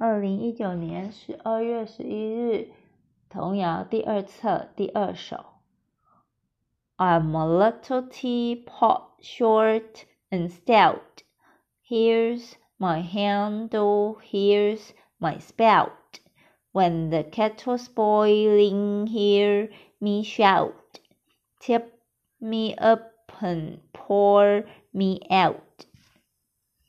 二零一九年十二月十一日，童谣第二册第二首。I'm a little teapot, short and stout. Here's my handle, here's my spout. When the kettle's boiling, hear me shout. Tip me up and pour me out.